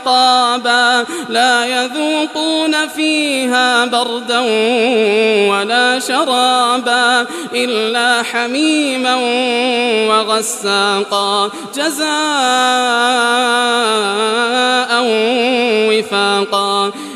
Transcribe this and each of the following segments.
أحقابا لا يذوقون فيها بردا ولا شرابا إلا حميما وغساقا جزاء وفاقا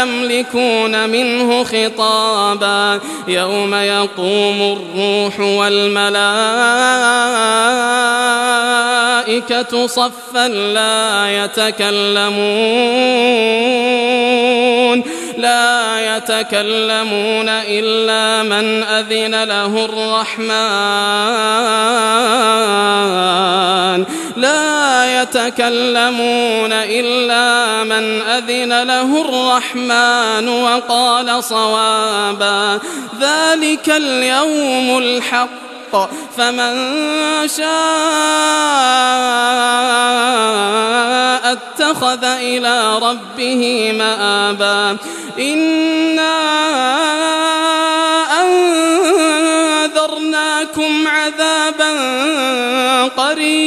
يملكون منه خطابا. يوم يقوم الروح والملائكة صفا لا يتكلمون. لا يتكلمون إلا من أذن له الرحمن. لا يتكلمون إلا من أذن له الرحمن وقال صوابا ذلك اليوم الحق فمن شاء اتخذ إلى ربه مآبا إنا